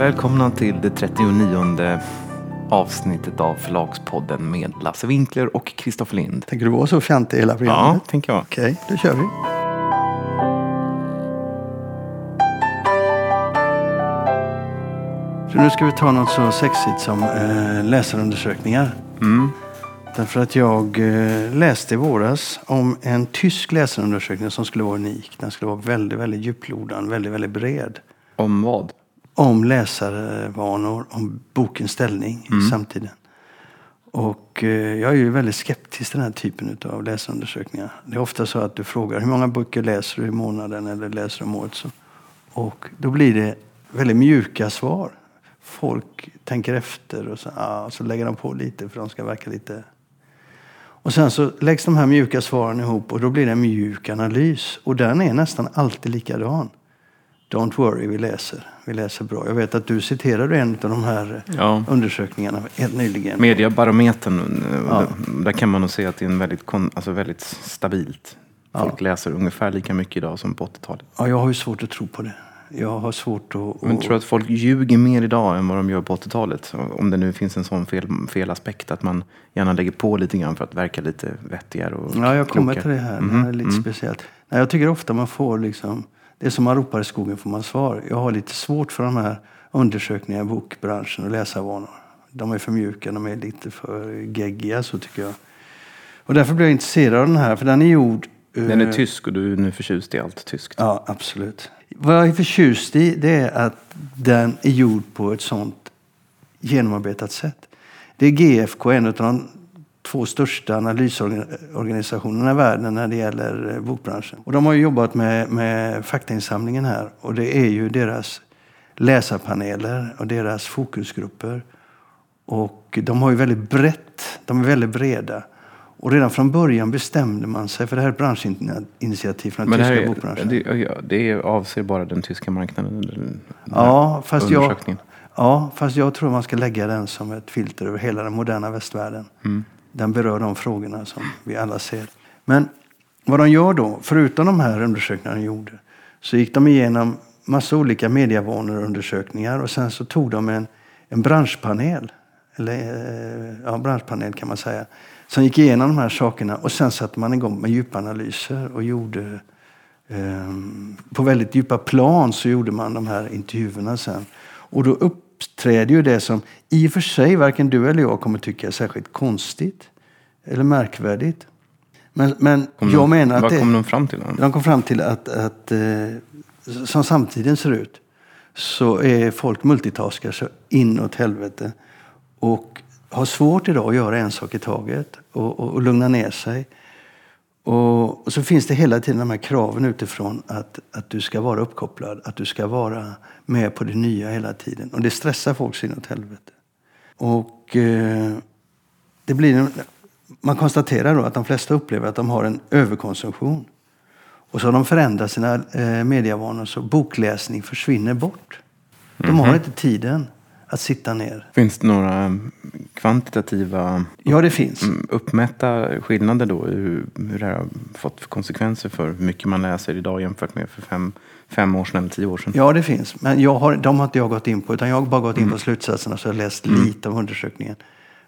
Välkomna till det 39 avsnittet av Förlagspodden med Lasse Winkler och Kristoffer Lind. Tänker du vara så fjantig i hela Ja, programmet? tänker jag. Okej, då kör vi. Så nu ska vi ta något så sexigt som eh, läsarundersökningar. Mm. Därför att jag eh, läste i våras om en tysk läsarundersökning som skulle vara unik. Den skulle vara väldigt, väldigt djuplodande, väldigt, väldigt bred. Om vad? Om läsarvanor, om bokens ställning i samtiden. Och eh, jag är ju väldigt skeptisk till den här typen av läsarundersökningar. Det är ofta så att du frågar hur många böcker läser du i månaden eller läser du om året? Så. Och då blir det väldigt mjuka svar. Folk tänker efter och så, ah, så lägger de på lite för de ska verka lite... Och sen så läggs de här mjuka svaren ihop och då blir det en mjuk analys. Och den är nästan alltid likadan. Don't worry, vi läser. Vi läser bra. Jag vet att du citerade en av de här Ja. undersökningarna helt nyligen. Mediabarometern, eh, Ja. där, kan man nog se att det är en väldigt, alltså väldigt stabilt. Folk läser ungefär lika mycket idag som på 80-talet. Ja, jag har ju svårt att tro på det. Jag har svårt att... Men tror du att folk ljuger mer idag än vad de gör på 80-talet? Om det nu finns en sån fel, fel aspekt att man gärna lägger på lite grann för att verka lite vettigare och Ja, jag kommer klokare. till det här. Mhm, Det här är lite speciellt. Nej, jag tycker ofta man får liksom... Det som man ropar i skogen får man svar. Jag har lite svårt för de här undersökningarna i bokbranschen och läsarvanor. De är för mjuka, de är lite för geggiga så tycker jag. Och därför blev jag intresserad av den här, för den är gjord... Den är eh, tysk och du är nu förtjust i allt tyskt. Ja, absolut. Vad jag är förtjust i det är att den är gjord på ett sånt genomarbetat sätt. Det är GFK, en av de två största analysorganisationerna i världen när det gäller eh, bokbranschen. Och de har ju jobbat med, med faktainsamlingen här och det är ju deras läsarpaneler och deras fokusgrupper. Och de har ju väldigt brett, de är väldigt breda. Och redan från början bestämde man sig, för det här är ett branschinitiativ från den Men tyska är, bokbranschen. det, det avser bara den tyska marknaden? den Ja fast, jag, ja, fast jag tror man ska lägga den som ett filter över hela den moderna västvärlden. Mm. Den berör de frågorna som vi alla ser. Men vad de gör då, förutom de här undersökningarna de gjorde, så gick de igenom massa olika medievanorundersökningar och sen så tog de en, en branschpanel, eller eh, ja, branschpanel kan man säga, som gick igenom de här sakerna och sen satte man igång med djupanalyser och gjorde ehm, på väldigt djupa plan så gjorde man de här intervjuerna sen. Och då uppträder ju det som i och för sig varken du eller jag kommer tycka är särskilt konstigt eller märkvärdigt. Men, men Kom jag de, menar att vad det, kom de fram till? Då? de kom fram till att, att eh, som samtiden ser ut så är folk multitaskar så inåt helvete. Och har svårt idag att göra en sak i taget och, och, och lugna ner sig. Och, och så finns det hela tiden de här kraven utifrån att, att du ska vara uppkopplad, att du ska vara med på det nya hela tiden. Och det stressar folk så inåt helvete. Och eh, det blir en, man konstaterar då att de flesta upplever att de har en överkonsumtion. Och så har de förändrat sina eh, medievanor så bokläsning försvinner bort. De har inte tiden att sitta ner. Finns det några mm, kvantitativa Ja, det finns. mm, uppmätta skillnader då? Hur, hur det här har fått för konsekvenser för hur mycket man läser idag jämfört med för fem, fem år sedan eller tio år sedan? Ja, det finns. Men jag har, de har inte jag gått in på, utan jag har bara gått in på slutsatserna så jag har läst lite av undersökningen.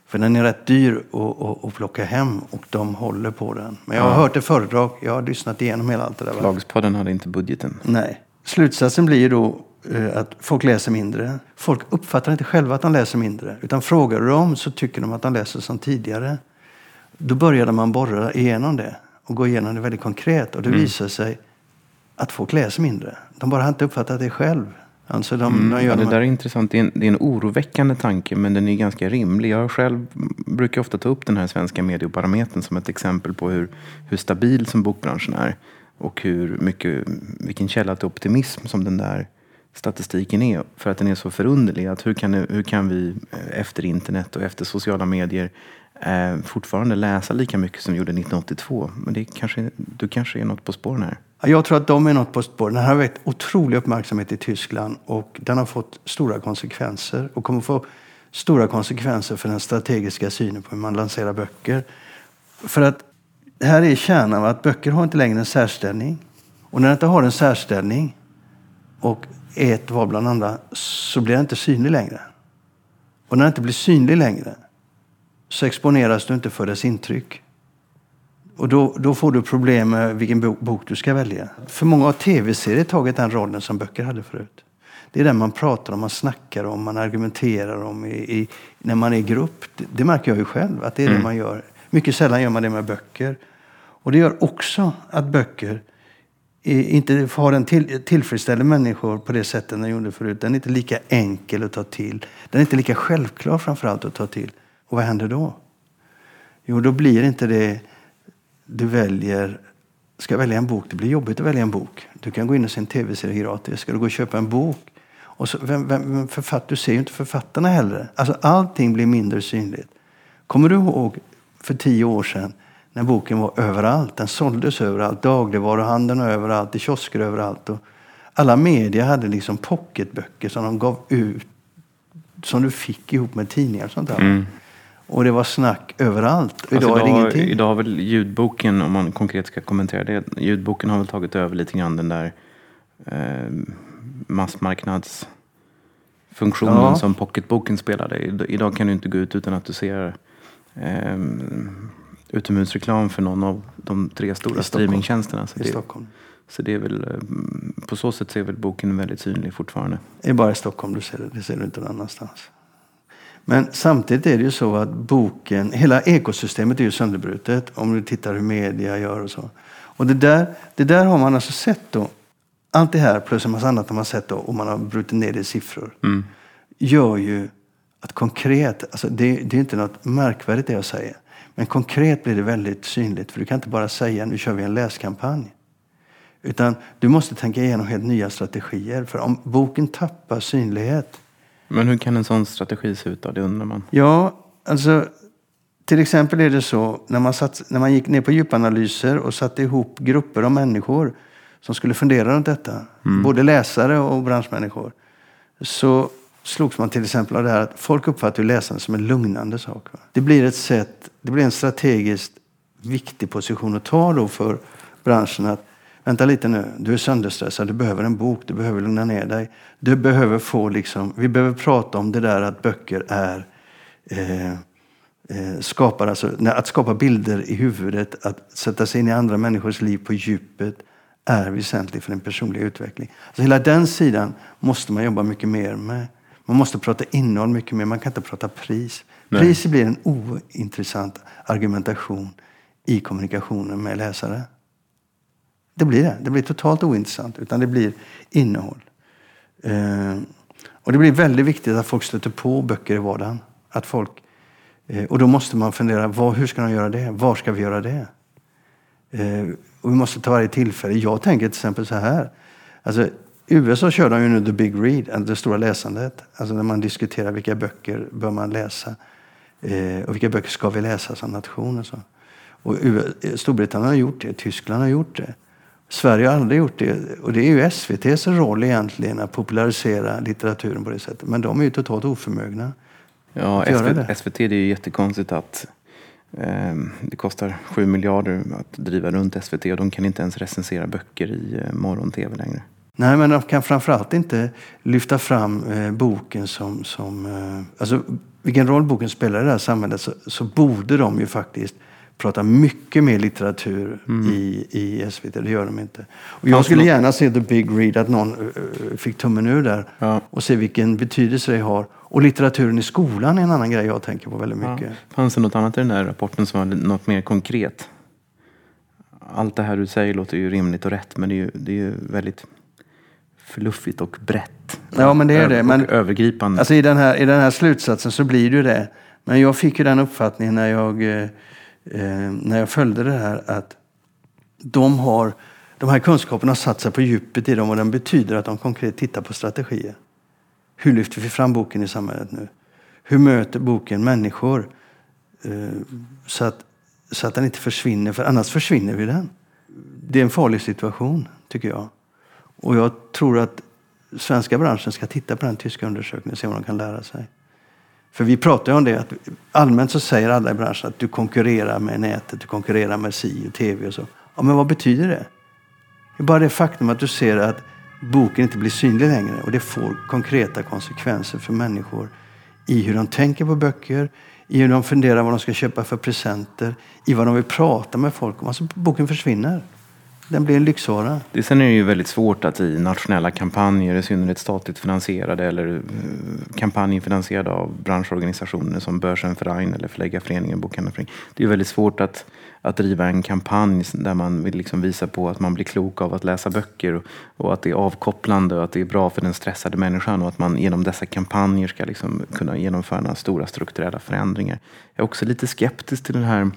För den är rätt dyr att, att, plocka hem och de håller på den. Men jag har hört ett föredrag, jag har lyssnat igenom hela allt det där. Förlagspodden hade inte budgeten. Nej. Slutsatsen blir då att folk läser mindre. Folk uppfattar inte själva att de läser mindre. Utan frågar du dem så tycker de att de läser som tidigare. Då började man borra igenom det och gå igenom det väldigt konkret. Och det visar sig att folk läser mindre. De bara har inte uppfattat det själv. Alltså de, de Ja, det de där är intressant. Det är, en, det är en oroväckande tanke men den är ganska rimlig. Jag själv brukar ofta ta upp den här svenska mediebarometern som ett exempel på hur, hur stabil som bokbranschen är. Och hur mycket, vilken källa till optimism som den där statistiken är. För att den är så förunderlig. Att hur, kan, hur kan vi eh, efter internet och efter sociala medier eh, fortfarande läsa lika mycket som vi gjorde 1982? Men det kanske, du kanske är något på spåren här. Jag tror att de är något på spåren. Den här har väckt otrolig uppmärksamhet i Tyskland och den har fått stora konsekvenser och kommer få stora konsekvenser för den strategiska synen på hur man lanserar böcker. För att här är kärnan att böcker har inte längre en särställning. Och när den inte har en särställning och ett val bland andra så blir den inte synlig längre. Och när den inte blir synlig längre så exponeras du inte för dess intryck. Och då, då får du problem med vilken bok du ska välja. För många har tv-serier tagit den rollen som böcker hade förut. Det är den man pratar om, man snackar om, man argumenterar om i, i, när man är i grupp. Det, det, märker jag ju själv, att det är mm. det man gör. Mycket sällan gör man det med böcker. Och det gör också att böcker inte har den till, tillfredsställer människor på det sättet den gjorde förut. Den är inte lika enkel att ta till. Den är inte lika självklar framförallt att ta till. Och vad händer då? Jo, då blir inte det du väljer ska välja en bok. Det blir jobbigt att välja en bok. Du kan gå in och se en tv-serie gratis. Ska du gå och köpa en bok? Och så, vem, vem, författ, du ser ju inte författarna heller. Alltså, allting blir mindre synligt. Kommer du ihåg för tio år sedan när boken var överallt? Den såldes överallt. Dagligvaruhandeln överallt. I kiosker överallt. Och alla medier hade liksom pocketböcker som de gav ut. Som du fick ihop med tidningar och sånt där. Mm. Och det var snack överallt. Idag, alltså idag är det ingenting. Idag har väl ljudboken, om man konkret ska kommentera det, ljudboken har väl tagit över lite grann den där eh, massmarknadsfunktionen ja. som pocketboken spelade. Idag kan du inte gå ut utan att du ser eh, utomhusreklam för någon av de tre stora streamingtjänsterna. Så I det, Stockholm. Så det är väl, eh, på så sätt är väl boken väldigt synlig fortfarande. Det är bara i Stockholm du ser det, det ser du inte någon annanstans. Men samtidigt är det ju så att boken, hela ekosystemet är ju sönderbrutet om du tittar hur media gör och så. Och det där, det där har man alltså sett då. Allt det här plus en massa annat har man sett då och man har brutit ner det i siffror. Mm. Gör ju att konkret, alltså det, det är inte något märkvärdigt det jag säger. Men konkret blir det väldigt synligt för du kan inte bara säga nu kör vi en läskampanj. Utan du måste tänka igenom helt nya strategier. För om boken tappar synlighet men hur kan en sån strategi se ut då? Det undrar man. Ja, alltså till exempel är det så när man, satt, när man gick ner på djupanalyser och satte ihop grupper av människor som skulle fundera runt detta, mm. både läsare och branschmänniskor, så slogs man till exempel av det här att folk uppfattar läsandet som en lugnande sak. Det blir ett sätt, det blir en strategiskt viktig position att ta då för branschen att Vänta lite nu, du är sönderstressad, du behöver en bok, du behöver lugna ner dig. Du behöver få liksom, vi behöver prata om det där att böcker är eh, eh, skapar, alltså, att skapa bilder i huvudet, att sätta sig in i andra människors liv på djupet är väsentligt för den personliga utvecklingen. Alltså hela den sidan måste man jobba mycket mer med. Man måste prata innehåll mycket mer, man kan inte prata pris. Nej. Pris blir en ointressant argumentation i kommunikationen med läsare. Det blir det. Det blir totalt ointressant. Utan det blir innehåll. Eh, och det blir väldigt viktigt att folk stöter på böcker i vardagen. Att folk, eh, och då måste man fundera, var, hur ska de göra det? Var ska vi göra det? Eh, och vi måste ta varje tillfälle. Jag tänker till exempel så här. Alltså, I USA kör de ju nu the big read, alltså det stora läsandet. Alltså när man diskuterar vilka böcker bör man läsa. Eh, och vilka böcker ska vi läsa som nation och så. Och Storbritannien har gjort det, Tyskland har gjort det. Sverige har aldrig gjort det. Och det är ju SVTs roll egentligen att popularisera litteraturen på det sättet. Men de är ju totalt oförmögna. Ja, SVT, det. SVT det är ju jättekonstigt att eh, det kostar 7 miljarder att driva runt SVT och de kan inte ens recensera böcker i eh, morgon-tv längre. Nej, men de kan framförallt inte lyfta fram eh, boken som... som eh, alltså, vilken roll boken spelar i det här samhället så, så borde de ju faktiskt pratar mycket mer litteratur mm. i, i SVT. Det gör de inte. Och jag skulle gärna se The Big Read, att någon uh, fick tummen ur där. Ja. Och se vilken betydelse det har. Och litteraturen i skolan är en annan grej jag tänker på väldigt mycket. Ja. Fanns det något annat i den där rapporten som var något mer konkret? Allt det här du säger låter ju rimligt och rätt, men det är ju, det är ju väldigt fluffigt och brett. Ja, men det är det. Men, övergripande. Alltså i, den här, I den här slutsatsen så blir det ju det. Men jag fick ju den uppfattningen när jag eh, eh, när jag följde det här att de, har, de här kunskaperna har satt sig på djupet i dem och den betyder att de konkret tittar på strategier. Hur lyfter vi fram boken i samhället nu? Hur möter boken människor? Eh, så, att, så att den inte försvinner, för annars försvinner vi den. Det är en farlig situation, tycker jag. Och jag tror att svenska branschen ska titta på den tyska undersökningen och se vad de kan lära sig. För vi pratar ju om det, att allmänt så säger alla i branschen att du konkurrerar med nätet, du konkurrerar med si och tv och så. Ja, men vad betyder det? Det är bara det faktum att du ser att boken inte blir synlig längre. Och det får konkreta konsekvenser för människor i hur de tänker på böcker, i hur de funderar vad de ska köpa för presenter, i vad de vill prata med folk om. Alltså boken försvinner. Den blir en lyxvara. Det, sen är det ju väldigt svårt att i nationella kampanjer, i synnerhet statligt finansierade eller eh, kampanjer finansierade av branschorganisationer som Börsen Verein eller Förläggarföreningen, Bokhandlarföreningen. Det är väldigt svårt att, att driva en kampanj där man vill liksom visa på att man blir klok av att läsa böcker och, och att det är avkopplande och att det är bra för den stressade människan och att man genom dessa kampanjer ska liksom kunna genomföra några stora strukturella förändringar. Jag är också lite skeptisk till den här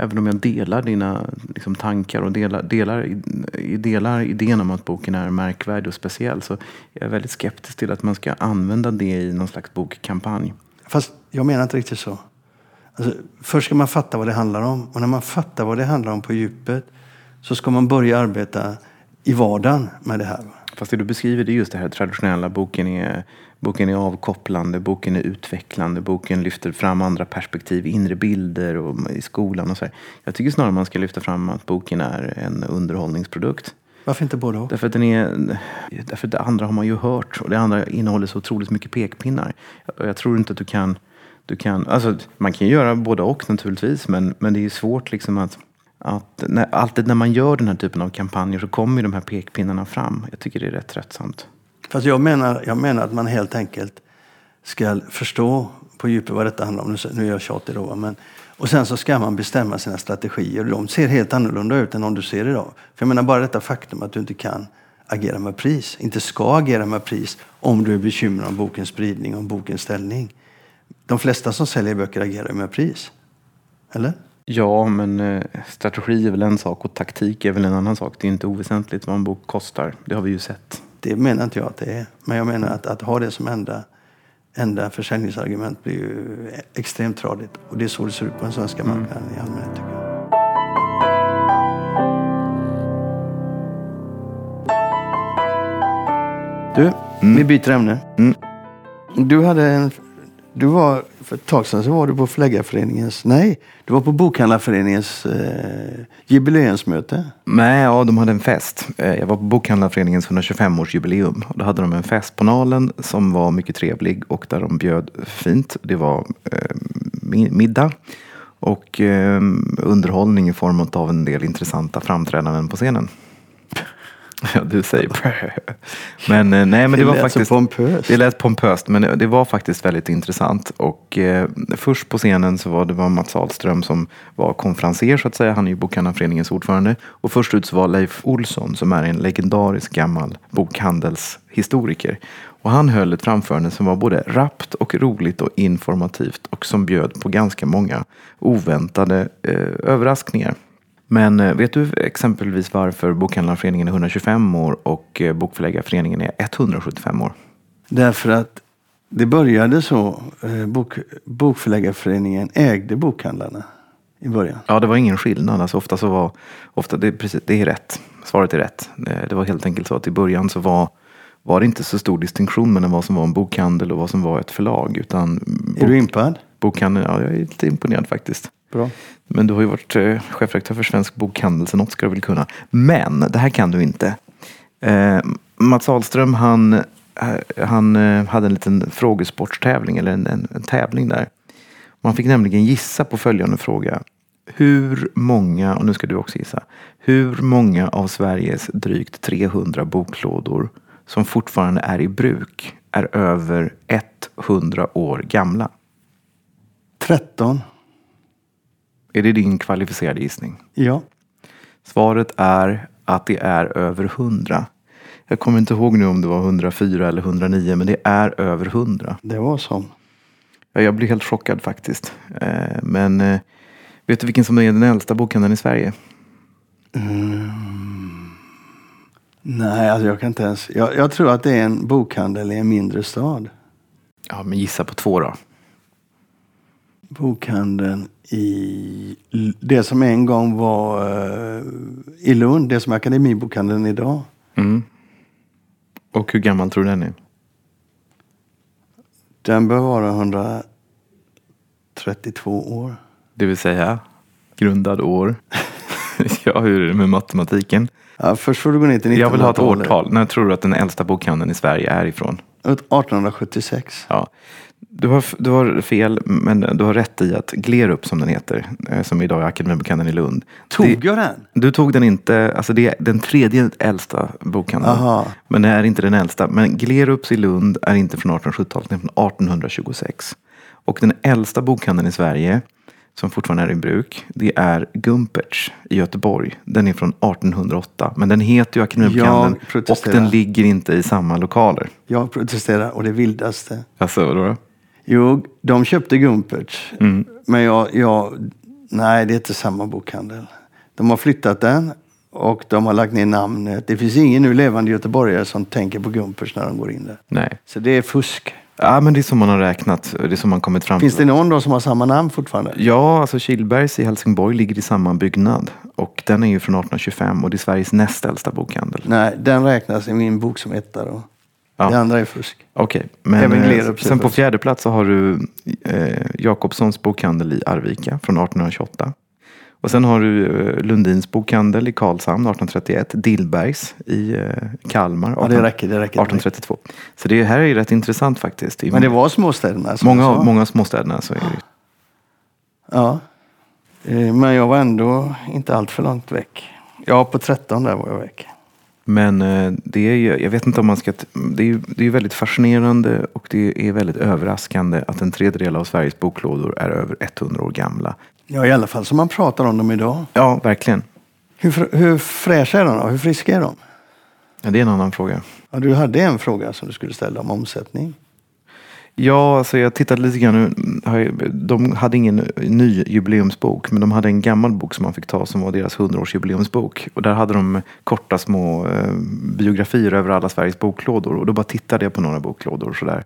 Även om jag delar dina liksom, tankar och delar, delar, delar idén om att boken är märkvärdig och speciell så jag är väldigt skeptisk till att man ska använda det i någon slags bokkampanj. Fast jag menar inte riktigt så. Alltså, först ska man fatta vad det handlar om. Och när man fattar vad det handlar om på djupet så ska man börja arbeta i vardagen med det här. Fast det du beskriver det är just det här traditionella. Boken är, boken är avkopplande, boken är utvecklande, boken lyfter fram andra perspektiv, inre bilder och i skolan och så. Här. Jag tycker snarare man ska lyfta fram att boken är en underhållningsprodukt. Varför inte både och? Därför att, den är, därför att det andra har man ju hört och det andra innehåller så otroligt mycket pekpinnar. Jag, jag tror inte att du kan, du kan alltså, man kan ju göra både och naturligtvis men, men det är svårt liksom att att när, alltid när man gör den här typen av kampanjer så kommer de här pekpinnarna fram. Jag tycker det är rätt tröttsamt. Fast jag menar, jag menar att man helt enkelt ska förstå på djupet vad detta handlar om. Nu är jag tjatig då. Men, och sen så ska man bestämma sina strategier. De ser helt annorlunda ut än de du ser idag. För jag menar bara detta faktum att du inte kan agera med pris, inte ska agera med pris om du är bekymrad om bokens spridning och bokens ställning. De flesta som säljer böcker agerar med pris. Eller? Ja, men eh, strategi är väl en sak och taktik är väl en annan sak. Det är inte oväsentligt vad en bok kostar. Det har vi ju sett. Det menar inte jag att det är. Men jag menar att, att ha det som enda, enda försäljningsargument blir ju extremt tradigt. Och det är så det ser ut på den svenska mm. marknaden i allmänhet tycker jag. Du, mm. vi byter ämne. Mm. Du hade en du var, för ett tag sedan så var du på Förläggarföreningens, nej, du var på Bokhandlarföreningens eh, jubileumsmöte. Nej, ja, de hade en fest. Eh, jag var på Bokhandlarföreningens 125-årsjubileum. Då hade de en fest på Nalen som var mycket trevlig och där de bjöd fint. Det var eh, middag och eh, underhållning i form av en del intressanta framträdanden på scenen. Ja, du säger Men eh, nej, men det, det var faktiskt, pompöst. Det lät pompöst, men det var faktiskt väldigt intressant. Och eh, först på scenen så var det var Mats Ahlström som var konferenser så att säga. Han är ju Bokhandlarföreningens ordförande. Och först ut så var Leif Olsson som är en legendarisk gammal bokhandelshistoriker. Och han höll ett framförande som var både rappt och roligt och informativt och som bjöd på ganska många oväntade eh, överraskningar. Men eh, vet du exempelvis varför Bokhandlarföreningen är 125 år och eh, Bokförläggarföreningen är 175 år? Därför att det började så. Eh, bok, bokförläggarföreningen ägde bokhandlarna i början. Ja, det var ingen skillnad. Alltså, ofta så var, ofta, det, precis, det är rätt. Svaret är rätt. Det var helt enkelt så att i början så var, var det inte så stor distinktion mellan vad som var en bokhandel och vad som var ett förlag. Utan bok, är du impad? Bokhandeln, ja, jag är lite imponerad faktiskt. Bra. Men du har ju varit eh, chefredaktör för Svensk Bokhandel, så något ska du väl kunna. Men det här kan du inte. Eh, Mats Ahlström, han, eh, han eh, hade en liten frågesportstävling, eller en, en, en tävling där. Man fick nämligen gissa på följande fråga. Hur många, och nu ska du också gissa, hur många av Sveriges drygt 300 boklådor som fortfarande är i bruk är över 100 år gamla? 13. Är det din kvalificerade gissning? Ja. Svaret är att det är över 100. Jag kommer inte ihåg nu om det var 104 eller 109 men det är över 100. Det var så. Ja, jag blir helt chockad faktiskt. Eh, men eh, vet du vilken som är den äldsta bokhandeln i Sverige? Mm. Nej, alltså jag kan inte ens. Jag, jag, tror att det är en bokhandel i en mindre stad. Ja, men gissa på två då. Bokhandeln i det som en gång var uh, i Lund, det som är Akademibokhandeln idag. Mm. Och hur gammal tror du den är? Den bör vara 132 år. Det vill säga grundad år? ja, hur är det med matematiken? Ja, först får du gå ner till 1900-talet. Jag vill ha ett årtal. När tror du att den äldsta bokhandeln i Sverige är ifrån? 1876. Ja. Du har, du har fel, men du har rätt i att Glerup, som den heter, eh, som idag är Akademibokhandeln i Lund. Tog det, jag den? Du tog den inte, alltså det är den tredje äldsta bokhandeln. Aha. Men det är inte den äldsta. Men Glerups i Lund är inte från 1870-talet, den är från 1826. Och den äldsta bokhandeln i Sverige, som fortfarande är i bruk, det är Gumperts i Göteborg. Den är från 1808. Men den heter ju Akademibokhandeln och den ligger inte i samma lokaler. Jag protesterar och det vildaste. Alltså, vadå då? Jo, de köpte Gumperts. Mm. Men jag, jag, nej det är inte samma bokhandel. De har flyttat den och de har lagt ner namnet. Det finns ingen nu levande göteborgare som tänker på Gumperts när de går in där. Nej. Så det är fusk. Ja, men det är som man har räknat. Det är som man kommit fram Finns det någon då som har samma namn fortfarande? Ja, alltså Kilbergs i Helsingborg ligger i samma byggnad. Och den är ju från 1825 och det är Sveriges näst äldsta bokhandel. Nej, den räknas i min bok som etta då. Ja. Det andra är fusk. Okej, men Även eh, Glerups är sen på fjärde plats så har du eh, Jakobssons bokhandel i Arvika från 1828. Och sen har du eh, Lundins bokhandel i Karlshamn 1831. Dillbergs i eh, Kalmar Ja, det räcker. Det räcker 1832. Så det här är ju rätt intressant faktiskt. Men det var småstäderna som många, sa. av- många av småstäderna så är det Ja. Eh, Men jag var ändå inte allt för långt väck. Ja, på 13 där var jag väck. Men eh, det är ju, jag vet inte om man ska, det är ju det är väldigt fascinerande och det är väldigt överraskande att en tredjedel av Sveriges boklådor är över 100 år gamla. Ja, i alla fall som man pratar om dem idag. Ja, verkligen. Hur, hur fräscha är de då? Hur friska är de? Ja, det är en annan fråga. Ja, du hade en fråga som du skulle ställa om omsättning. Ja, alltså jag tittade lite grann. De hade ingen ny jubileumsbok, men de hade en gammal bok som man fick ta som var deras 100-årsjubileumsbok. Och där hade de korta små eh, biografier över alla Sveriges boklådor. Och då bara tittade jag på några boklådor sådär.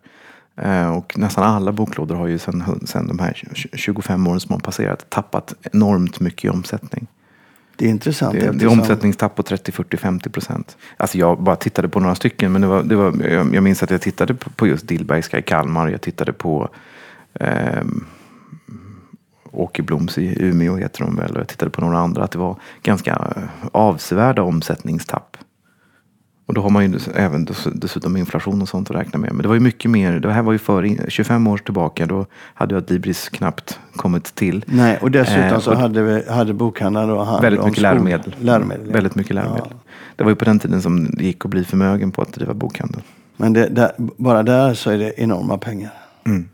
Eh, och nästan alla boklådor har ju sen, de här 25 åren som har passerat tappat enormt mycket i omsättning. Det är intressant. Det, det är omsättningstapp på 30, 40, 50 procent. Alltså jag bara tittade på några stycken. Men det var, det var, jag jag minns att jag tittade på, på just Dillbergska i Kalmar. Jag tittade på eh, Åke Bloms i Umeå heter de väl. Och jag tittade på några andra. Att det var ganska eh, avsevärda omsättningstapp. Och då har man ju även dess- dessutom inflation och sånt att räkna med. Men det var ju mycket mer. Det här var ju före 25 år tillbaka. Då hade ju Adlibris knappt kommit till. Nej, och dessutom Eh, så och- hade, vi- hade bokhandlaren då hand Väldigt mycket läromedel. läromedel ja. Väldigt mycket läromedel. Det var ju på den tiden som det gick att bli förmögen på att driva bokhandel. Men det, där, bara där så är det enorma pengar. Mm.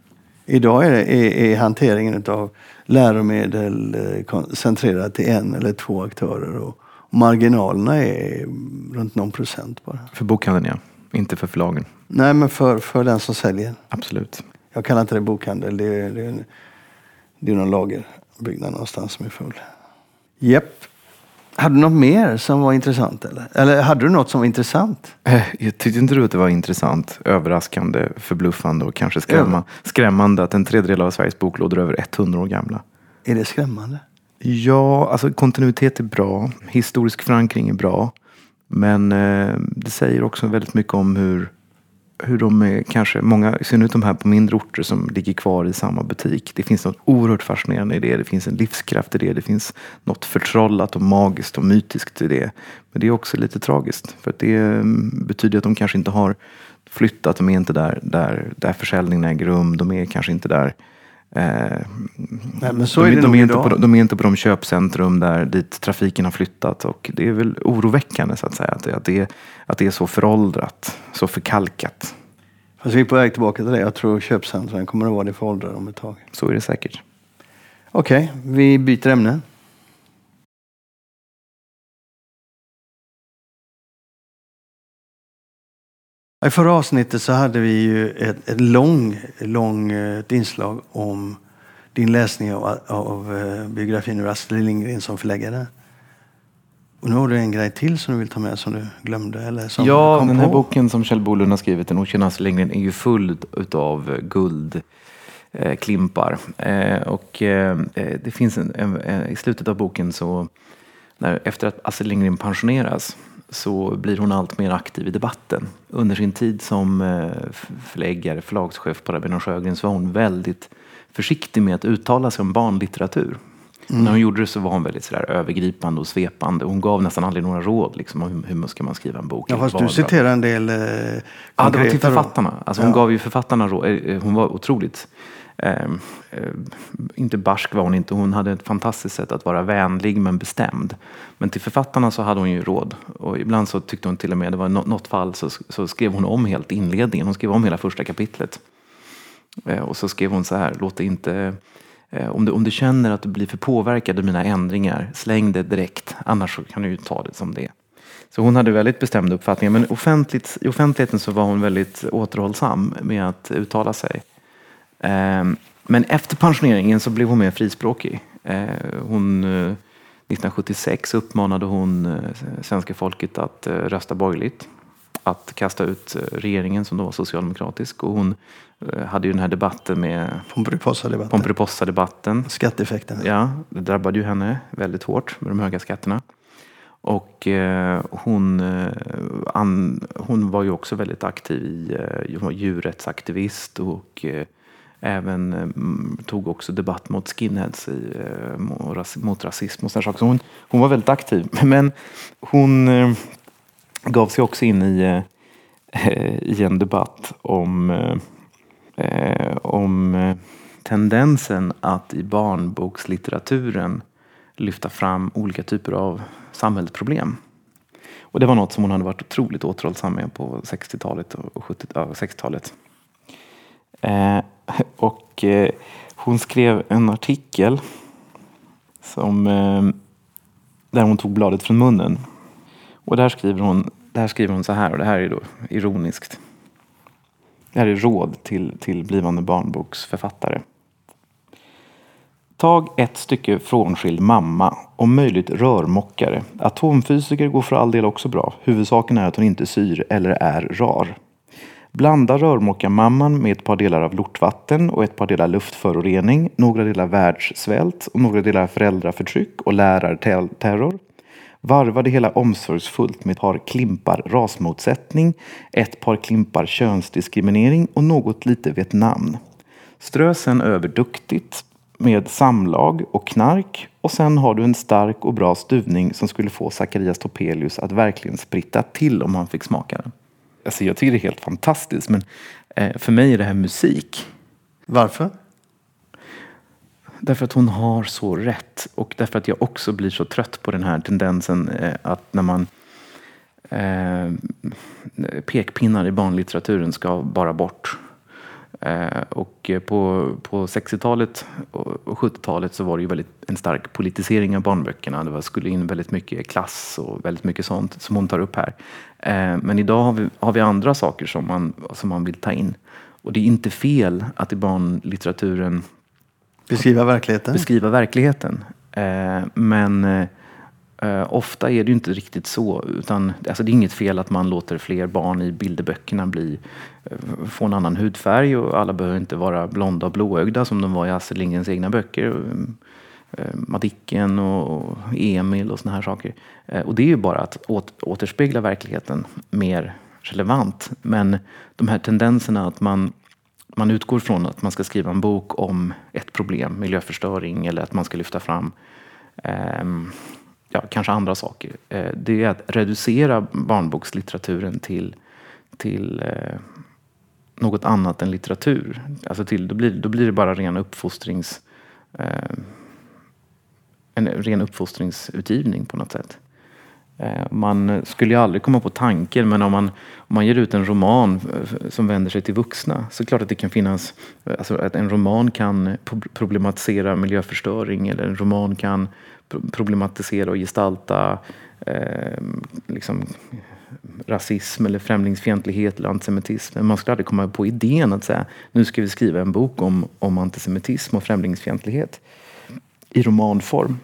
Idag är, det, är, är hanteringen av läromedel eh, koncentrerad till en eller två aktörer. Och marginalerna är runt någon procent bara. För bokhandeln ja, inte för förlagen. Nej, men för, för den som säljer. Absolut. Jag kallar inte det bokhandel. Det är, det är, det är någon lagerbyggnad någonstans som är full. Japp. Hade du något mer som var intressant? Eller, eller hade du något som var intressant? Eh, Jag tyckte inte du att det var intressant, överraskande, förbluffande och kanske skrämma, skrämmande att en tredjedel av Sveriges boklådor är över 100 år gamla? Är det skrämmande? Ja, alltså kontinuitet är bra. Historisk förankring är bra. Men eh, det säger också väldigt mycket om hur, hur de är, kanske, många, i synnerhet de här på mindre orter som ligger kvar i samma butik. Det finns något oerhört fascinerande i det. Det finns en livskraft i det. Det finns något förtrollat och magiskt och mytiskt i det. Men det är också lite tragiskt. För att det mm, betyder att de kanske inte har flyttat. De är inte där, där, där försäljningen äger rum. De är kanske inte där eh, Nej, men så de, är det de, nog är inte idag. på, de är inte på de köpcentrum där dit trafiken har flyttat. Och det är väl oroväckande så att säga. Att det, att det, att det är så föråldrat, så förkalkat. Fast vi är på väg tillbaka till det. Jag tror köpcentren kommer att vara det föråldrade om ett tag. Så är det säkert. Okej, vi byter ämne. I förra avsnittet så hade vi ju ett, ett lång, lång, eh, ett inslag om din läsning av, av eh, biografin ur Astrid Lindgren som förläggare. Och nu har du en grej till som du vill ta med som du glömde eller som Ja, kom den här på. boken som Kjell Bolund har skrivit, En okänd Astrid Lindgren, är ju full utav guld. Eh, klimpar. Eh, och eh, eh, det finns en, en, en, i slutet av boken så, när, efter att Astrid Lindgren pensioneras, så blir hon allt mer aktiv i debatten. Under sin tid som eh, förläggare, förlagschef på Rabén och Sjögren så var hon väldigt försiktig med att uttala sig om barnlitteratur. Mm. När hon gjorde det så var hon väldigt sådär övergripande och svepande. Hon gav nästan aldrig några råd liksom, om hur, hur ska man skriva en bok. Ja, fast du citerar en del eh, Ja, det var till författarna. Alltså, hon ja. gav ju författarna råd. Eh, eh, hon var otroligt Ehm, eh, inte barsk var hon inte, hon hade ett fantastiskt sätt att vara vänlig men bestämd. Men till författarna så hade hon ju råd. Och ibland så tyckte hon till och med, det var något fall så, så skrev hon om helt inledningen, hon skrev om hela första kapitlet. Eh, och så skrev hon så här, låt det inte eh, om du, om du känner att du blir för påverkad av mina ändringar, släng det direkt. Annars så kan du ju ta det som det är. Så hon hade väldigt bestämda uppfattningar. Men offentligt, i offentligheten så var hon väldigt återhållsam med att uttala sig. Ehm, men efter pensioneringen så blev hon mer frispråkig. Ehm, hon, 1976 eh, uppmanade hon eh, svenska folket att eh, rösta borgerligt. Att kasta ut regeringen som då var socialdemokratisk. Och hon hade ju den här debatten med Pomperipossa-debatten. Pomperipossa-debatten. Skatteeffekten. Ja, det drabbade ju henne väldigt hårt med de höga skatterna. Och eh, hon, an, hon var ju också väldigt aktiv i, hon var djurrättsaktivist och även eh, tog också debatt mot skinheads i, eh, mot rasism och sådana saker. Så hon, hon var väldigt aktiv. Men hon eh, gav sig också in i, i en debatt om, om tendensen att i barnbokslitteraturen lyfta fram olika typer av samhällsproblem. Och det var något som hon hade varit otroligt återhållsam med på 60-talet och 70-talet. 60-talet. Eh, och eh, hon skrev en artikel som, eh, där hon tog bladet från munnen. Och där skriver, hon, där skriver hon så här, och det här är då ironiskt. Det här är råd till, till blivande barnboksförfattare. Tag ett stycke frånskild mamma, om möjligt rörmockare. Atomfysiker går för all del också bra. Huvudsaken är att hon inte syr eller är rar. Blanda rörmokarmamman med ett par delar av lortvatten och ett par delar luftförorening, några delar världssvält och några delar föräldraförtryck och lärarterror. Varva det hela omsorgsfullt med ett par klimpar rasmotsättning, ett par klimpar könsdiskriminering och något lite Vietnam. Strö sen över duktigt med samlag och knark och sen har du en stark och bra stuvning som skulle få Zacharias Topelius att verkligen spritta till om han fick smaka den. Alltså jag tycker det är helt fantastiskt men eh, för mig är det här musik. Varför? Därför att hon har så rätt och därför att jag också blir så trött på den här tendensen eh, att när man eh, pekpinnar i barnlitteraturen ska bara bort. Eh, och på, på 60-talet och 70-talet så var det ju väldigt en stark politisering av barnböckerna. Det var, skulle in väldigt mycket klass och väldigt mycket sånt som hon tar upp här. Eh, men idag har vi, har vi andra saker som man, som man vill ta in. Och det är inte fel att i barnlitteraturen beskriva verkligheten. Beskriva verkligheten. Eh, Eh, ofta är det ju inte riktigt så. Utan, alltså det är inget fel att man låter fler barn i bilderböckerna bli eh, få en annan hudfärg och alla behöver inte vara blonda och blåögda som de var i Astrid Lindgrens egna böcker. Eh, Madicken och Emil och såna här saker. Och det är ju bara att återspegla verkligheten mer relevant. Men de här tendenserna att man, man utgår från att man ska skriva en bok om ett problem, miljöförstöring, eller att man ska lyfta fram eh, ja, kanske andra saker. Eh, det är att reducera barnbokslitteraturen till, till eh, något annat än litteratur. Alltså till, då, blir, då blir det bara ren uppfostrings, eh, en ren uppfostringsutgivning på något sätt. Eh, man skulle ju aldrig komma på tanken, men om man, om man ger ut en roman eh, som vänder sig till vuxna så är det klart att det kan finnas, eh, alltså att en roman kan problematisera miljöförstöring eller en roman kan problematisera och gestalta eh, liksom, rasism eller främlingsfientlighet eller antisemitism. Men man skulle aldrig komma på idén att säga nu ska vi skriva en bok om, om antisemitism och främlingsfientlighet i romanform.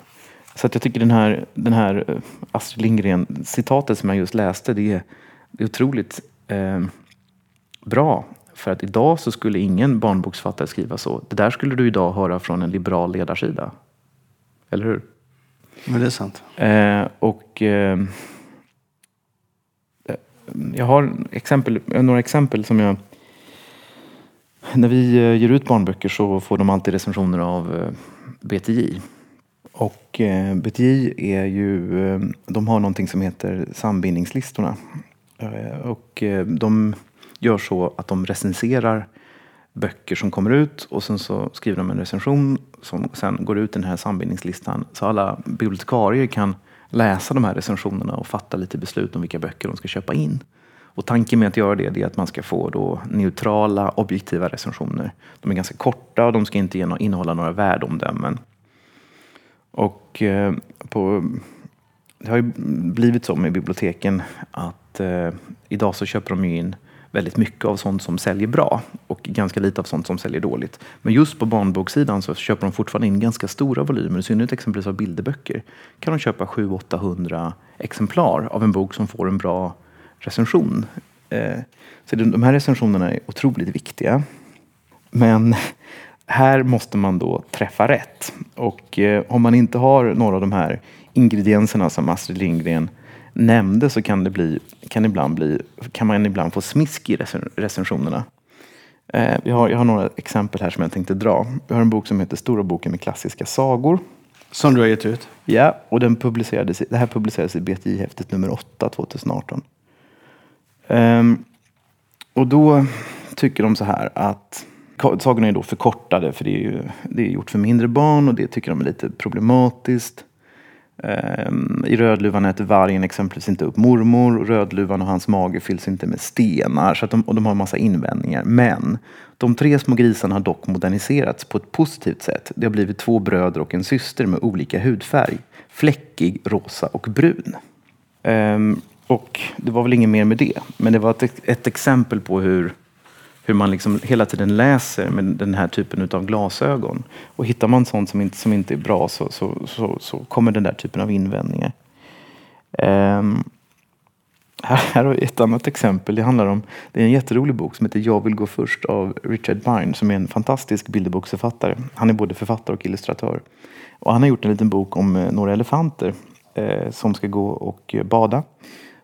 Så att jag tycker den här, den här eh, Astrid Lindgren-citatet som jag just läste, det är, det är otroligt eh, bra. För att idag så skulle ingen barnboksfattare skriva så. Det där skulle du idag höra från en liberal ledarsida. Eller hur? Men det är sant. Eh, och... Eh, jag har exempel, några exempel som jag... När vi eh, ger ut barnböcker så får de alltid recensioner av eh, BTJ. Och eh, BTJ är ju, de har någonting som heter sambindningslistorna. Och de gör så att de recenserar böcker som kommer ut och sen så skriver de en recension som sen går ut i den här sambindningslistan. Så alla bibliotekarier kan läsa de här recensionerna och fatta lite beslut om vilka böcker de ska köpa in. Och tanken med att göra det är att man ska få då neutrala, objektiva recensioner. De är ganska korta och de ska inte innehålla några värdeomdömen. Och eh, på, det har ju blivit så med biblioteken att eh, idag så köper de in väldigt mycket av sånt som säljer bra och ganska lite av sånt som säljer dåligt. Men just på barnboksidan så köper de fortfarande in ganska stora volymer, i synnerhet exempelvis av bilderböcker. kan de köpa 700-800 exemplar av en bok som får en bra recension. Eh, så de här recensionerna är otroligt viktiga. Men här måste man då träffa rätt. Och eh, om man inte har några av de här ingredienserna som Astrid Lindgren nämnde så kan det, bli, kan ibland bli, kan man ibland få smisk i recensionerna. Eh, jag, har, jag har några exempel här som jag tänkte dra. Jag har en bok som heter Stora boken med klassiska sagor. Som du har gett ut? Ja, och den publicerades, det här publicerades i BTI-häftet nummer 8 2018. Um, och då tycker de så här att sagorna är då förkortade för det är, ju, det är gjort för mindre barn och det tycker de är lite problematiskt. Ehm, I Rödluvan äter vargen exempelvis inte upp mormor. och Rödluvan och hans mage fylls inte med stenar. Så att de, och de har en massa invändningar. Men de tre små grisarna har dock moderniserats på ett positivt sätt. Det har blivit två bröder och en syster med olika hudfärg. Fläckig, rosa och brun. Ehm, och det var väl inget mer med det. Men det var ett, ett exempel på hur, hur man liksom hela tiden läser med den här typen av glasögon. Och hittar man sånt som inte, som inte är bra så, så, så, så kommer den där typen av invändningar. Um, här, här har vi ett annat exempel. Det handlar om, det är en jätterolig bok som heter Jag vill gå först av Richard Byrne som är en fantastisk bilderboksförfattare. Han är både författare och illustratör. Och han har gjort en liten bok om eh, några elefanter eh, som ska gå och eh, bada.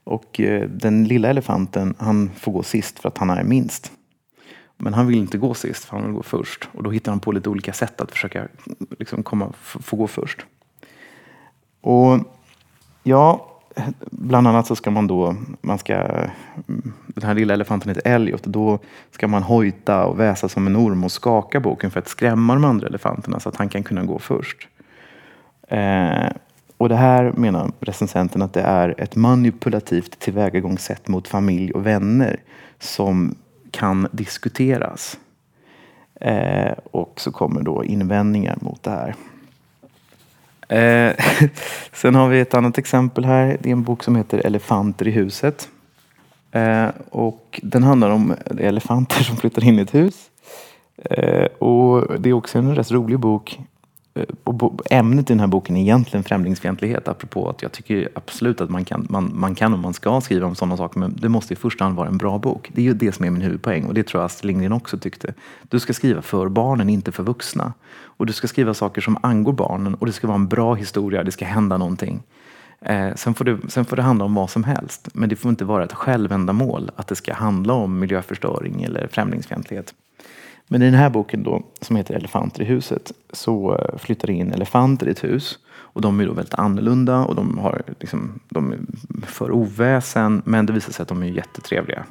Och eh, den lilla elefanten, han får gå sist för att han är minst. Men han vill inte gå sist, för han vill gå först. Och då hittar han på lite olika sätt att försöka liksom komma, få gå först. Och ja, bland annat så ska man då, man ska, mm, den här lilla elefanten heter Elliot, då ska man hojta och väsa som en orm och skaka boken för att skrämma de andra elefanterna så att han kan kunna gå först. Eh, och det här menar recensenten att det är ett manipulativt tillvägagångssätt mot familj och vänner som kan diskuteras. Eh, och så kommer då invändningar mot det här. Eh, sen har vi ett annat exempel här. Det är en bok som heter Elefanter i huset. Eh, och den handlar om elefanter som flyttar in i ett hus. Eh, och det är också en rätt rolig bok Eh, ämnet i den här boken är egentligen främlingsfientlighet, apropå att jag tycker absolut att man kan, man, man kan och man ska skriva om sådana saker, men det måste i första hand vara en bra bok. Det är ju det som är min huvudpoäng och det tror jag Astrid Lindgren också tyckte. Du ska skriva för barnen, inte för vuxna. Och du ska skriva saker som angår barnen och det ska vara en bra historia, det ska hända någonting. Eh, sen, får det, sen får det handla om vad som helst, men det får inte vara ett självändamål att det ska handla om miljöförstöring eller främlingsfientlighet. Men i den här boken då, som heter Elefanter i huset, så eh, flyttar det in elefanter i ett hus. Och de är då väldigt annorlunda och de, har liksom, de är för oväsen. Men det visar sig att de är jättetrevliga.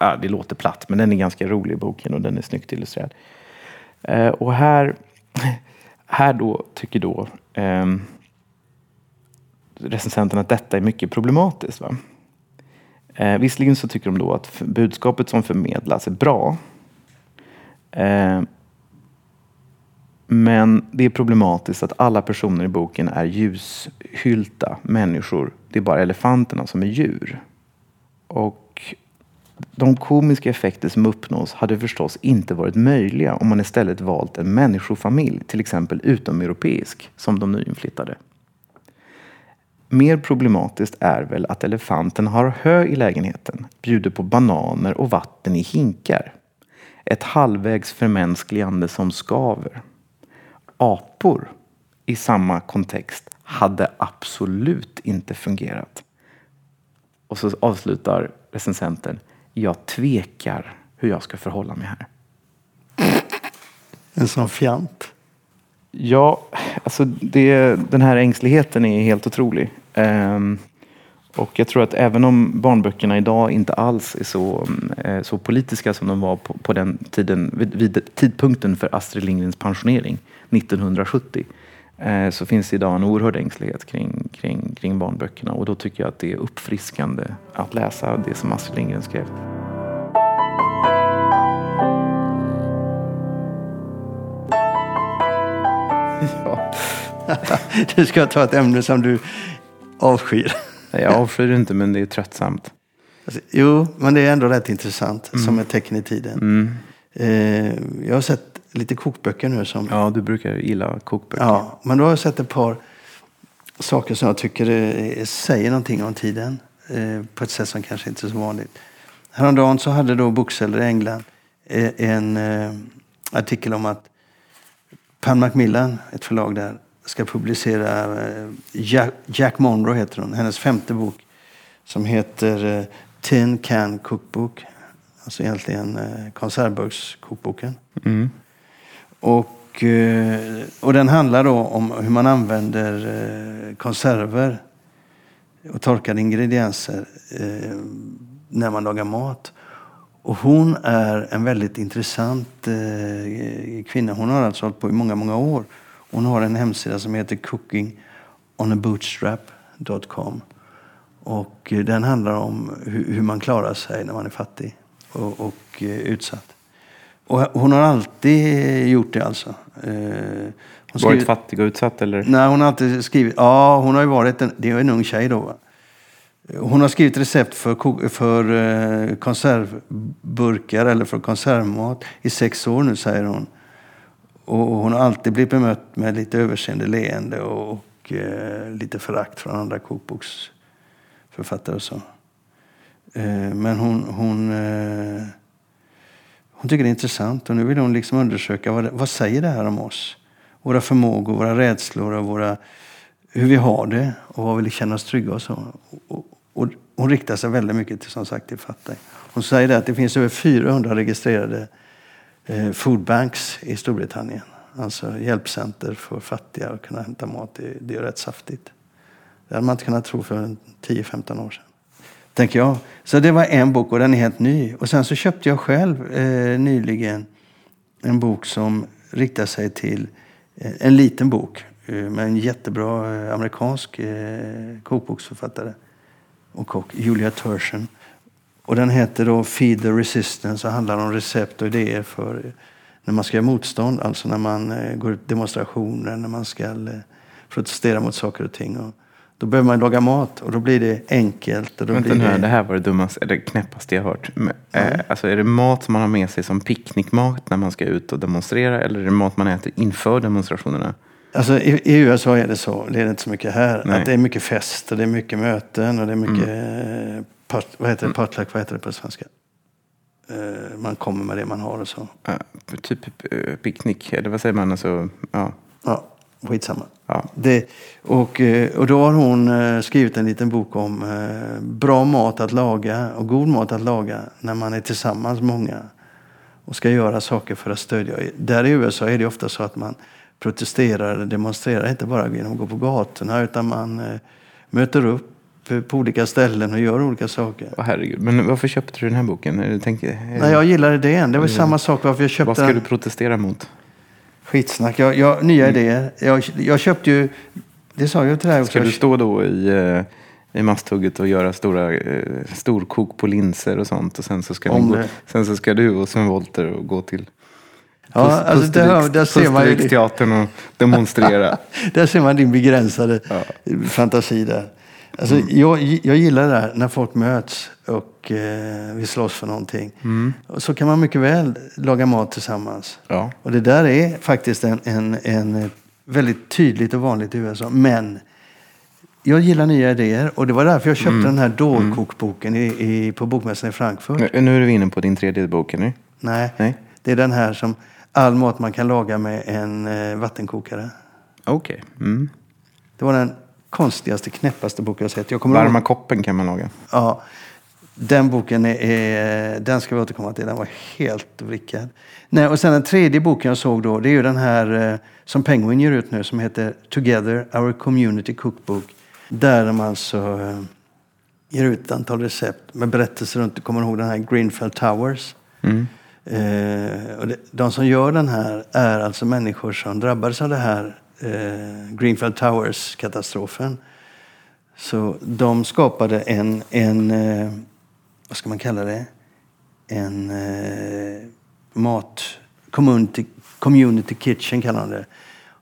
Ja, det låter platt, men den är ganska rolig i boken och den är snyggt illustrerad. Eh, och här, här då tycker då eh, recensenten att detta är mycket problematiskt. Va? Eh, visserligen så tycker de då att budskapet som förmedlas är bra. Eh, men det är problematiskt att alla personer i boken är ljushylta människor. Det är bara elefanterna som är djur. Och de komiska effekter som uppnås hade förstås inte varit möjliga om man istället valt en människofamilj, till exempel utomeuropeisk, som de nyinflyttade. Mer problematiskt är väl att elefanten har hö i lägenheten, bjuder på bananer och vatten i hinkar ett halvvägs förmänskligande som skaver. Apor i samma kontext hade absolut inte fungerat. Och så avslutar recensenten. Jag tvekar hur jag ska förhålla mig här. En sån fjant. Ja, alltså det, den här ängsligheten är helt otrolig. Ehm, och jag tror att även om barnböckerna idag inte alls är så, mm, eh, så politiska som de var på, på den tiden, vid, vid tidpunkten för Astrid Lindgrens pensionering 1970 eh, så finns det idag en oerhörd ängslighet kring, kring, kring barnböckerna och då tycker jag att det är uppfriskande att läsa det som Astrid Lindgren skrev. Ja. du ska ta ett ämne som du avskyr. Jag avskyr inte men det är tröttsamt. Alltså, jo, men det är ändå rätt intressant Mm. som ett tecken i tiden. Eh, jag har sett lite kokböcker nu som... Ja, du brukar gilla kokböcker. Ja, men då har jag sett ett par saker som jag tycker eh, säger någonting om tiden. Eh, på ett sätt som kanske inte är så vanligt. Häromdagen så hade då Bokseller i England eh, en eh, artikel om att Pan Macmillan, ett förlag där, ska publicera eh, Jack, Jack Monroe heter hon, hennes femte bok som heter eh, Tin Can Cookbook. Alltså egentligen eh, konservburkskokboken. Mm. Och, och den handlar då om hur man använder konserver och torkade ingredienser när man lagar mat. Och hon är en väldigt intressant kvinna. Hon har alltså hållit på i många, många år. Hon har en hemsida som heter cookingonabootstrap.com. Och eh, den handlar om hur, man klarar sig när man är fattig och, och eh, utsatt. Och hon har alltid gjort det alltså. Eh, hon Varit skriver- fattig och utsatt eller? Nej, hon har alltid skrivit. Ja, hon har ju varit en, det är en ung tjej då. Va? Hon har skrivit recept för, för konservburkar eller för konservmat i sex år nu, säger hon. Och hon har alltid blivit bemött med lite överseende leende och, och eh, lite förakt från andra kokboksförfattare och så. Eh, men hon, hon, eh, hon tycker det är intressant och nu vill hon liksom undersöka vad, vad säger det här om oss? Våra förmågor, våra rädslor och våra, hur vi har det och vad vi vill känna oss trygga och så. Och, och hon riktar sig väldigt mycket till, som sagt, till fattig. Hon säger det att det finns över 400 registrerade Eh, foodbanks i Storbritannien. Alltså hjälpcenter för fattiga att kunna hämta mat. Det, det är rätt saftigt. Det hade man inte kunnat tro för 10-15 år sedan. Tänker jag. Så det var en bok och den är helt ny. Och sen så köpte jag själv eh, nyligen en bok som riktar sig till eh, en liten bok eh, med en jättebra eh, amerikansk eh, kokboksförfattare och kock, Julia Turshen. Och den heter då Feed the Resistance och handlar om recept och idéer för eh, när man ska göra motstånd, alltså när man eh, går ut demonstrationer, när man ska eh, protestera mot saker och ting. Och då behöver man laga mat och då blir det enkelt. Och då Vänta blir nu, det... det här var det dummaste, eller knäppaste jag hört. Men, eh, alltså är det mat som man har med sig som picknickmat när man ska ut och demonstrera? Eller är det mat man äter inför demonstrationerna? Alltså, i, I USA är det så, det är inte så mycket här. Nej. Att det är mycket fest och det är mycket möten och det är mycket mm. Part, vad heter det, potluck, vad heter det på svenska? Eh, man kommer med det man har och så. Eh, typ eh, picknick, eller vad säger man? Alltså, ja. Ja, skitsamma. Ja. Det, och, eh, och då har hon skrivit en liten bok om bra mat att laga och god mat att laga när man är tillsammans många och ska göra saker för att stödja. Där i USA är det ofta så att man protesterar demonstrerar inte bara genom att gå på gatorna utan man möter upp på olika ställen och gör olika saker. Åh, herregud. Men varför köpte du den här boken? Tänk, Nej, jag gillade det. Det var samma sak varför jag köpte vad ska den. du protestera mot? Skitsnack. Jag, jag, nya idéer. Jag, jag köpte ju... Det sa jag till dig också. Ska du stå då i, eh, i masthugget och göra stora eh, storkok på linser och sånt? Och sen så ska, gå, sen så ska du och Sven Wollter och gå till Ja, alltså där, där, ser man ju, Pusterviksteatern och demonstrera. där ser man din begränsade Ja. fantasi där. Alltså, jag, jag gillar det där när folk möts och eh, vi slåss för någonting. Och så kan man mycket väl laga mat tillsammans. ja. Och det där är faktiskt en, en, en väldigt tydligt och vanligt i USA. Men jag gillar nya idéer och det var därför jag köpte den här dårkokboken i, i, på bokmässan i Frankfurt. Nu, nu är vi inne på din tredje bok, eller? Nej, Nej. det är den här som all mat man kan laga med en eh, vattenkokare. Okej. Mm. Det var den konstigaste, knäppaste bok jag sett. Jag kommer Varma ihåg, koppen kan man laga. ja, Den boken är, är, den ska vi återkomma till. Den var helt vrickad. Nej, och sen den tredje boken jag såg då, det är ju den här eh, som Penguin ger ut nu som heter Together, Our Community Cookbook. Där de alltså eh, ger ut ett antal recept med berättelser runt, kommer ihåg den här Greenfell Towers? Mm. Eh, och det, de som gör den här är alltså människor som drabbades av det här eh, Greenfell Towers-katastrofen. Så de skapade en, en eh, vad ska man kalla det? En eh, mat... Community, community kitchen kallar de det.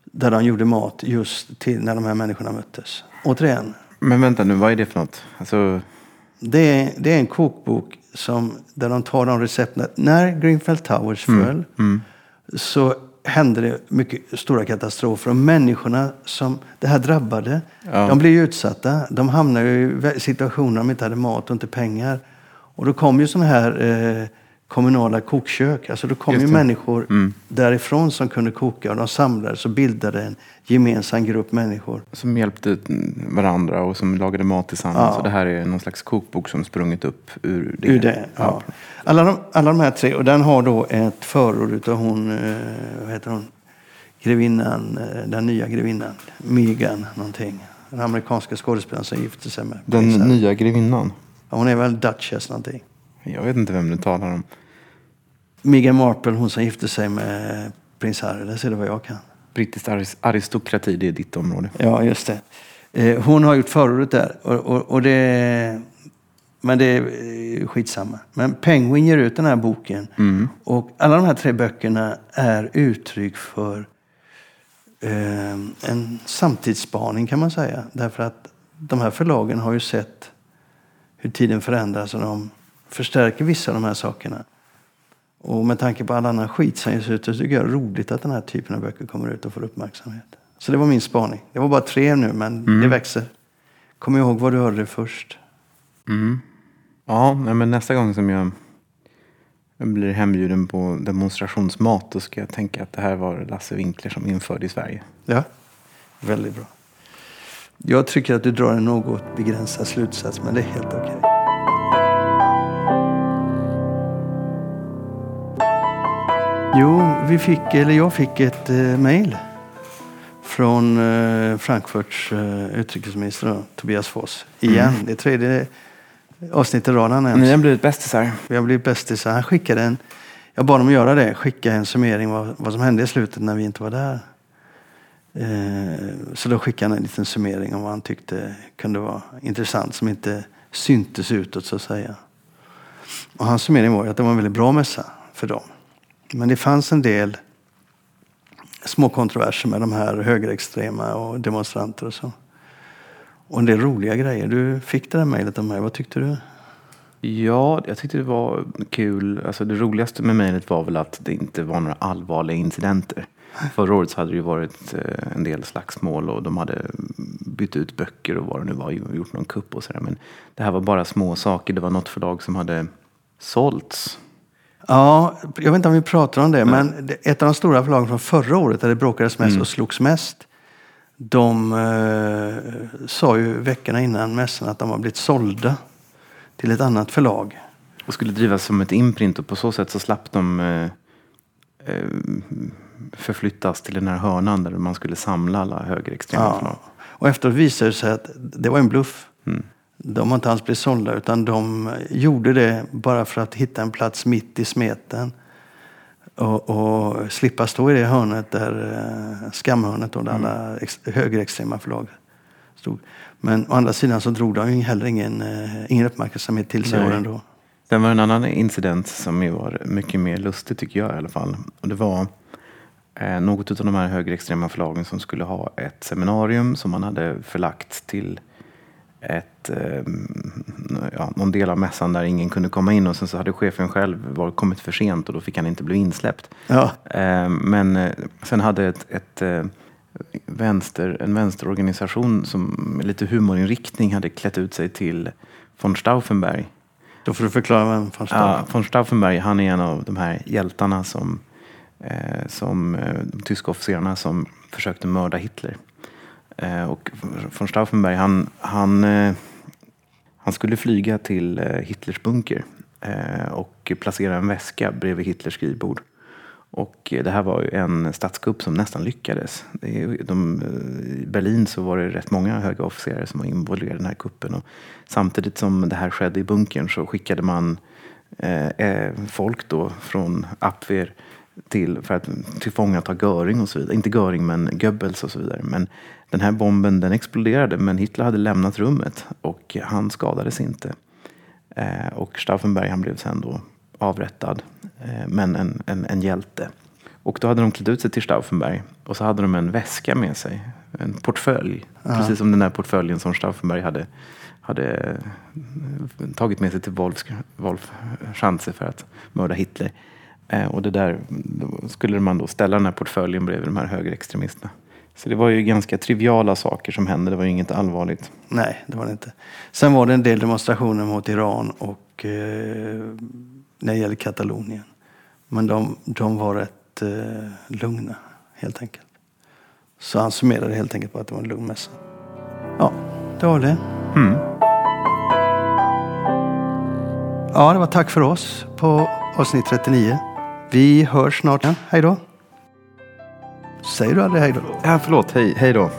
Där de gjorde mat just till när de här människorna möttes. Återigen, Men vänta nu, vad är det för något? Alltså, det är, det är en kokbok som, där de tar de recepten. När Greenfell Towers föll så hände det mycket stora katastrofer. Och människorna som det här drabbade, Ja. de blev utsatta. De hamnade i situationer där de inte hade mat och inte pengar. Och då kom ju sådana här eh, kommunala kokkök. Alltså då kom ju människor därifrån som kunde koka. Och de samlades och bildade en gemensam grupp människor. som hjälpte varandra och som lagade mat tillsammans. Ja. Och det här är någon slags kokbok som sprungit upp ur det. Ur det, ja. Alla, de, alla de här tre, och den har då ett förord utav hon, eh, vad heter hon, grevinnan, eh, den nya grevinnan, Megan någonting. Den amerikanska skådespelaren som gifte sig med Den nya grevinnan. Ja, Hon är väl Duchess någonting. Jag vet inte vem du talar om. Meghan Markle, hon som gifte sig med prins Harry. Där ser du vad jag kan. Brittisk aris- aristokrati, det är ditt område. Ja, just det. Eh, hon har gjort förordet där. Och, och, och det, men det är eh, skitsamma. Men Penguin ger ut den här boken. Och alla de här tre böckerna är uttryck för eh, en samtidsspaning kan man säga. Därför att de här förlagen har ju sett hur tiden förändras och de förstärker vissa av de här sakerna. Och med tanke på all annan skit som ges ut så tycker jag det är roligt att den här typen av böcker kommer ut och får uppmärksamhet. Så det var min spaning. Det var bara tre nu, men det växer. Kom ihåg vad du hörde det först. Ja, nej, men nästa gång som jag blir hembjuden på demonstrationsmat då ska jag tänka att det här var Lasse Winkler som införde i Sverige. Ja, väldigt bra. Jag tycker att du drar en något begränsad slutsats, men det är helt okej. Jo, vi fick, eller jag fick ett eh, mejl från eh, Frankfurts eh, utrikesminister Tobias Foss. Igen, det är tredje avsnittet i rad han nämns. Ni har blivit bästisar. Vi har blivit bästisar. Han skickade en, jag bad honom göra det, skicka en summering vad, vad som hände i slutet när vi inte var där. Eh, så då skickade han en liten summering om vad han tyckte kunde vara intressant som inte syntes utåt så att säga. Och hans summering var att det var en väldigt bra mässa för dem. Men det fanns en del små kontroverser med de här högerextrema och demonstranter och så. Och en del roliga grejer. Du fick det där mejlet av mig. Vad tyckte du? Ja, jag tyckte det var kul. Alltså det roligaste med mejlet var väl att det inte var några allvarliga incidenter. Förra året så hade det ju varit eh, en del slagsmål och de hade bytt ut böcker och vad det nu var, gjort någon kupp och sådär. Men det här var bara små saker. Det var något förlag som hade sålts. Ja, jag vet inte om vi pratar om det, men det- ett av de stora förlagen från förra året där det bråkades mest och slogs mest. De eh, sa ju veckorna innan mässan att de har blivit sålda till ett annat förlag. Och skulle drivas som ett imprint och på så sätt så slapp de eh, eh, förflyttas till den här hörnan där man skulle samla alla högerextrema förlag. Ja. Och efteråt visade det sig att det var en bluff. De har inte alls blivit sålda utan de gjorde det bara för att hitta en plats mitt i smeten. Och, och slippa stå i det hörnet där eh, skamhörnet då, där alla ex, högerextrema förlag stod. Men å andra sidan så drog de ju heller ingen, eh, ingen uppmärksamhet till sig åren då. Sen var en annan incident som var mycket mer lustig tycker jag i alla fall. Och det var eh, något av de här högerextrema förlagen som skulle ha ett seminarium som man hade förlagt till ett, eh, ja, någon del av mässan där ingen kunde komma in och sen så hade chefen själv var, kommit för sent och då fick han inte bli insläppt. Ja. Eh, men eh, sen hade ett, ett eh, vänster, en vänsterorganisation som med lite humorinriktning hade klätt ut sig till von Stauffenberg. Då får du förklara vem van Staden Ja, von Stauffenberg, han är en av de här hjältarna som, eh, som de tyska officerarna som försökte mörda Hitler. Eh, och von Stauffenberg, han, han, eh, Han skulle flyga till eh, Hitlers bunker och placera en väska bredvid Hitlers skrivbord. Och det här var ju en statskupp som nästan lyckades. De, I Berlin så var det rätt många höga officerare som var involverade i den här kuppen. Och samtidigt som det här skedde i bunkern så skickade man eh, folk då från Abwehr till, för att tillfångata Göring och så vidare. Inte Göring men Goebbels och så vidare. Men den här bomben den exploderade men Hitler hade lämnat rummet och han skadades inte. Eh, och Stauffenberg han blev sen då avrättad. Eh, men en, en, en hjälte. Och då hade de klätt ut sig till Stauffenberg och så hade de en väska med sig. En portfölj. Ja. Precis som den där portföljen som Stauffenberg hade, hade tagit med sig till Wolf, Wolf Schanze för att mörda Hitler. Eh, och det där skulle man då ställa den här portföljen bredvid de här högerextremisterna. Så det var ju ganska triviala saker som hände. Det var ju inget allvarligt. Nej, det var det inte. Sen var det en del demonstrationer mot Iran och eh, när det gäller Katalonien. Men de, de var rätt eh, lugna, helt enkelt. Så han summerade helt enkelt på att det var en lugn mässa. Ja, det var det. Mm. Ja, det var tack för oss på avsnitt 39. Vi hörs snart Ja, Hej då. Säger du aldrig hej då? Ja, förlåt. Hej, hej då.